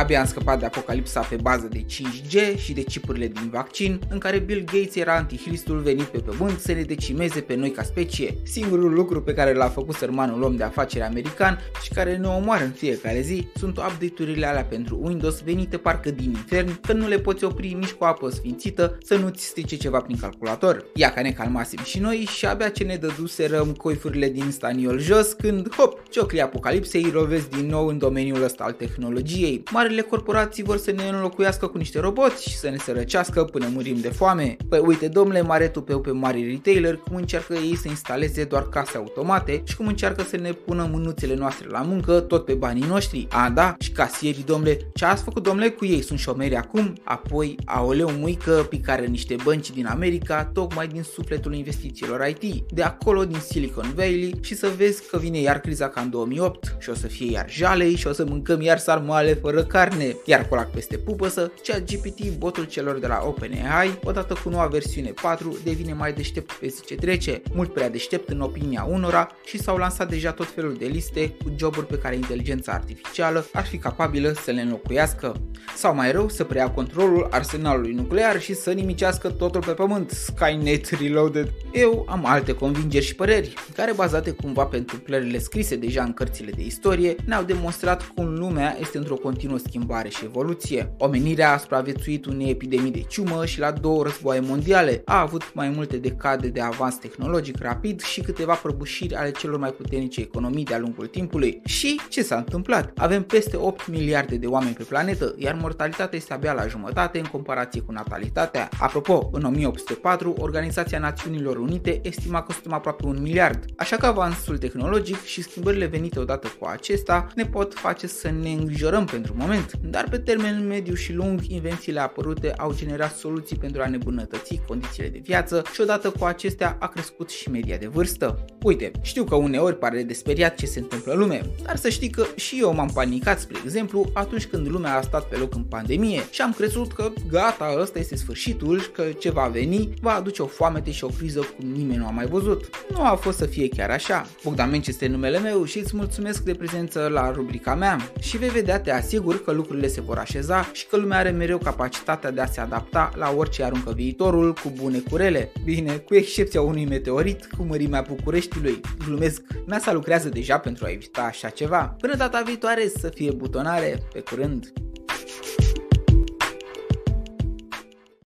Abia am scăpat de apocalipsa pe bază de 5G și de chipurile din vaccin, în care Bill Gates era antihristul venit pe pământ să ne decimeze pe noi ca specie. Singurul lucru pe care l-a făcut sărmanul om de afaceri american și care ne omoară în fiecare zi sunt update-urile alea pentru Windows venite parcă din infern, că nu le poți opri nici cu apă sfințită să nu-ți strice ceva prin calculator. Ia ca ne calmasem și noi și abia ce ne dăduserăm coifurile din staniol jos când, hop, cioclii apocalipsei rovesc din nou în domeniul ăsta al tehnologiei. Marile corporații vor să ne înlocuiască cu niște roboți și să ne sărăcească până murim de foame. Păi uite, domnule, mare tupeu pe mari retailer, cum încearcă ei să instaleze doar case automate și cum încearcă să ne pună mânuțele noastre la muncă tot pe banii noștri. A, da, și casierii, domnule, ce ați făcut, domnule, cu ei? Sunt șomeri acum? Apoi, aoleu muică, picare niște bănci din America, tocmai din sufletul investițiilor IT, de acolo din Silicon Valley și să vezi că vine iar criza ca în 2008 și o să fie iar jalei și o să mâncăm iar sarmale fără carne, iar colac peste pupăsă, cea GPT, botul celor de la OpenAI, odată cu noua versiune 4, devine mai deștept pe zi ce trece, mult prea deștept în opinia unora și s-au lansat deja tot felul de liste cu joburi pe care inteligența artificială ar fi capabilă să le înlocuiască. Sau mai rău, să preia controlul arsenalului nuclear și să nimicească totul pe pământ. Skynet Reloaded. Eu am alte convingeri și păreri, care bazate cumva pe întâmplările scrise deja în cărțile de istorie, ne-au demonstrat cum lumea este într-o continuă schimbare și evoluție. Omenirea a supraviețuit unei epidemii de ciumă și la două războaie mondiale, a avut mai multe decade de avans tehnologic rapid și câteva prăbușiri ale celor mai puternice economii de-a lungul timpului. Și ce s-a întâmplat? Avem peste 8 miliarde de oameni pe planetă, iar mortalitatea este abia la jumătate în comparație cu natalitatea. Apropo, în 1804, Organizația Națiunilor Unite estima că suntem aproape un miliard, așa că avansul tehnologic și schimbările venite odată cu acesta ne pot face să ne îngrijorăm pentru moment, dar pe termen mediu și lung, invențiile apărute au generat soluții pentru a ne bunătăți condițiile de viață și odată cu acestea a crescut și media de vârstă. Uite, știu că uneori pare de speriat ce se întâmplă în lume, dar să știi că și eu m-am panicat, spre exemplu, atunci când lumea a stat pe loc în pandemie și am crezut că gata, ăsta este sfârșitul și că ce va veni va aduce o foamete și o criză cum nimeni nu a mai văzut. Nu a fost să fie chiar așa. Bogdan Menci este numele meu și îți mulțumesc de prezență la rubrica mea și vei vedea, te asigur că lucrurile se vor așeza și că lumea are mereu capacitatea de a se adapta la orice aruncă viitorul cu bune curele. Bine, cu excepția unui meteorit cu mărimea Bucureștiului. Glumesc, NASA lucrează deja pentru a evita așa ceva. Până data viitoare să fie butonare, pe curând!